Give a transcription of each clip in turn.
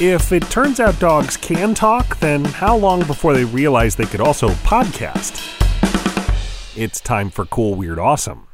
If it turns out dogs can talk, then how long before they realize they could also podcast? It's time for Cool, Weird, Awesome.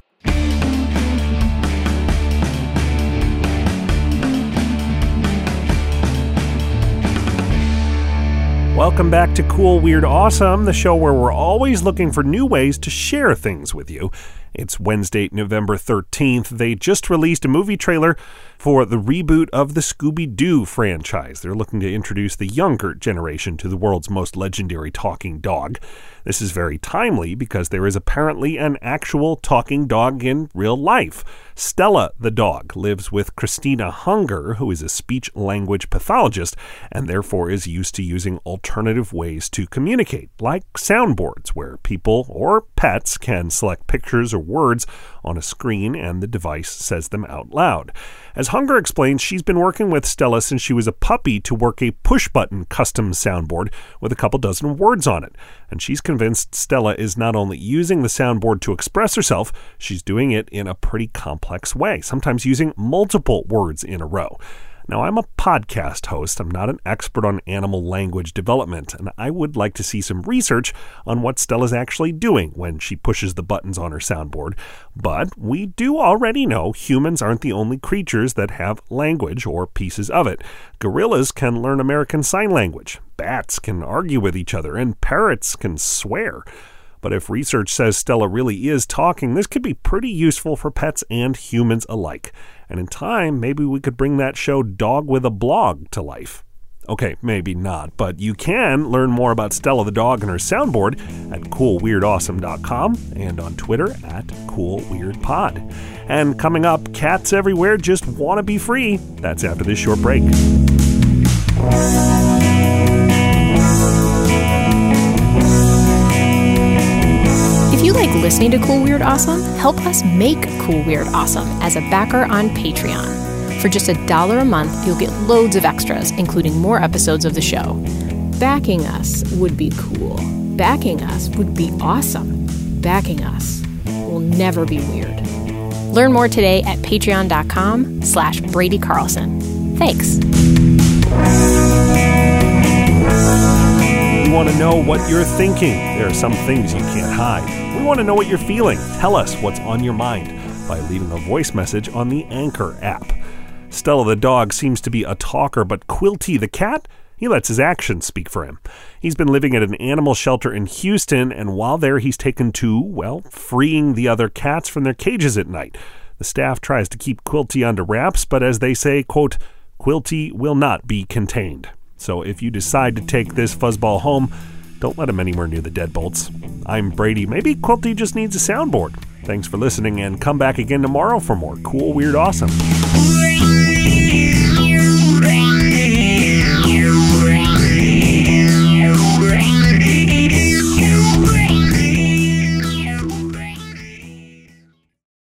Welcome back to Cool, Weird, Awesome, the show where we're always looking for new ways to share things with you. It's Wednesday, November 13th. They just released a movie trailer for the reboot of the Scooby Doo franchise. They're looking to introduce the younger generation to the world's most legendary talking dog. This is very timely because there is apparently an actual talking dog in real life. Stella the dog lives with Christina Hunger, who is a speech language pathologist and therefore is used to using alternative ways to communicate, like soundboards, where people or pets can select pictures or words on a screen and the device says them out loud. As Hunger explains, she's been working with Stella since she was a puppy to work a push button custom soundboard with a couple dozen words on it. And she's convinced Stella is not only using the soundboard to express herself, she's doing it in a pretty complex way, sometimes using multiple words in a row. Now, I'm a podcast host. I'm not an expert on animal language development, and I would like to see some research on what Stella's actually doing when she pushes the buttons on her soundboard. But we do already know humans aren't the only creatures that have language or pieces of it. Gorillas can learn American Sign Language, bats can argue with each other, and parrots can swear. But if research says Stella really is talking, this could be pretty useful for pets and humans alike. And in time, maybe we could bring that show Dog with a Blog to life. Okay, maybe not, but you can learn more about Stella the dog and her soundboard at coolweirdawesome.com and on Twitter at coolweirdpod. And coming up, cats everywhere just want to be free. That's after this short break. Listening to Cool Weird Awesome, help us make Cool Weird Awesome as a backer on Patreon. For just a dollar a month, you'll get loads of extras, including more episodes of the show. Backing us would be cool. Backing us would be awesome. Backing us will never be weird. Learn more today at patreon.com slash Brady Carlson. Thanks. We want to know what you're thinking. There are some things you can't hide. We want to know what you're feeling. Tell us what's on your mind by leaving a voice message on the Anchor app. Stella the dog seems to be a talker, but Quilty the cat, he lets his actions speak for him. He's been living at an animal shelter in Houston, and while there, he's taken to, well, freeing the other cats from their cages at night. The staff tries to keep Quilty under wraps, but as they say, quote, Quilty will not be contained. So if you decide to take this fuzzball home, don't let him anywhere near the deadbolts. I'm Brady. Maybe Quilty just needs a soundboard. Thanks for listening, and come back again tomorrow for more cool, weird, awesome.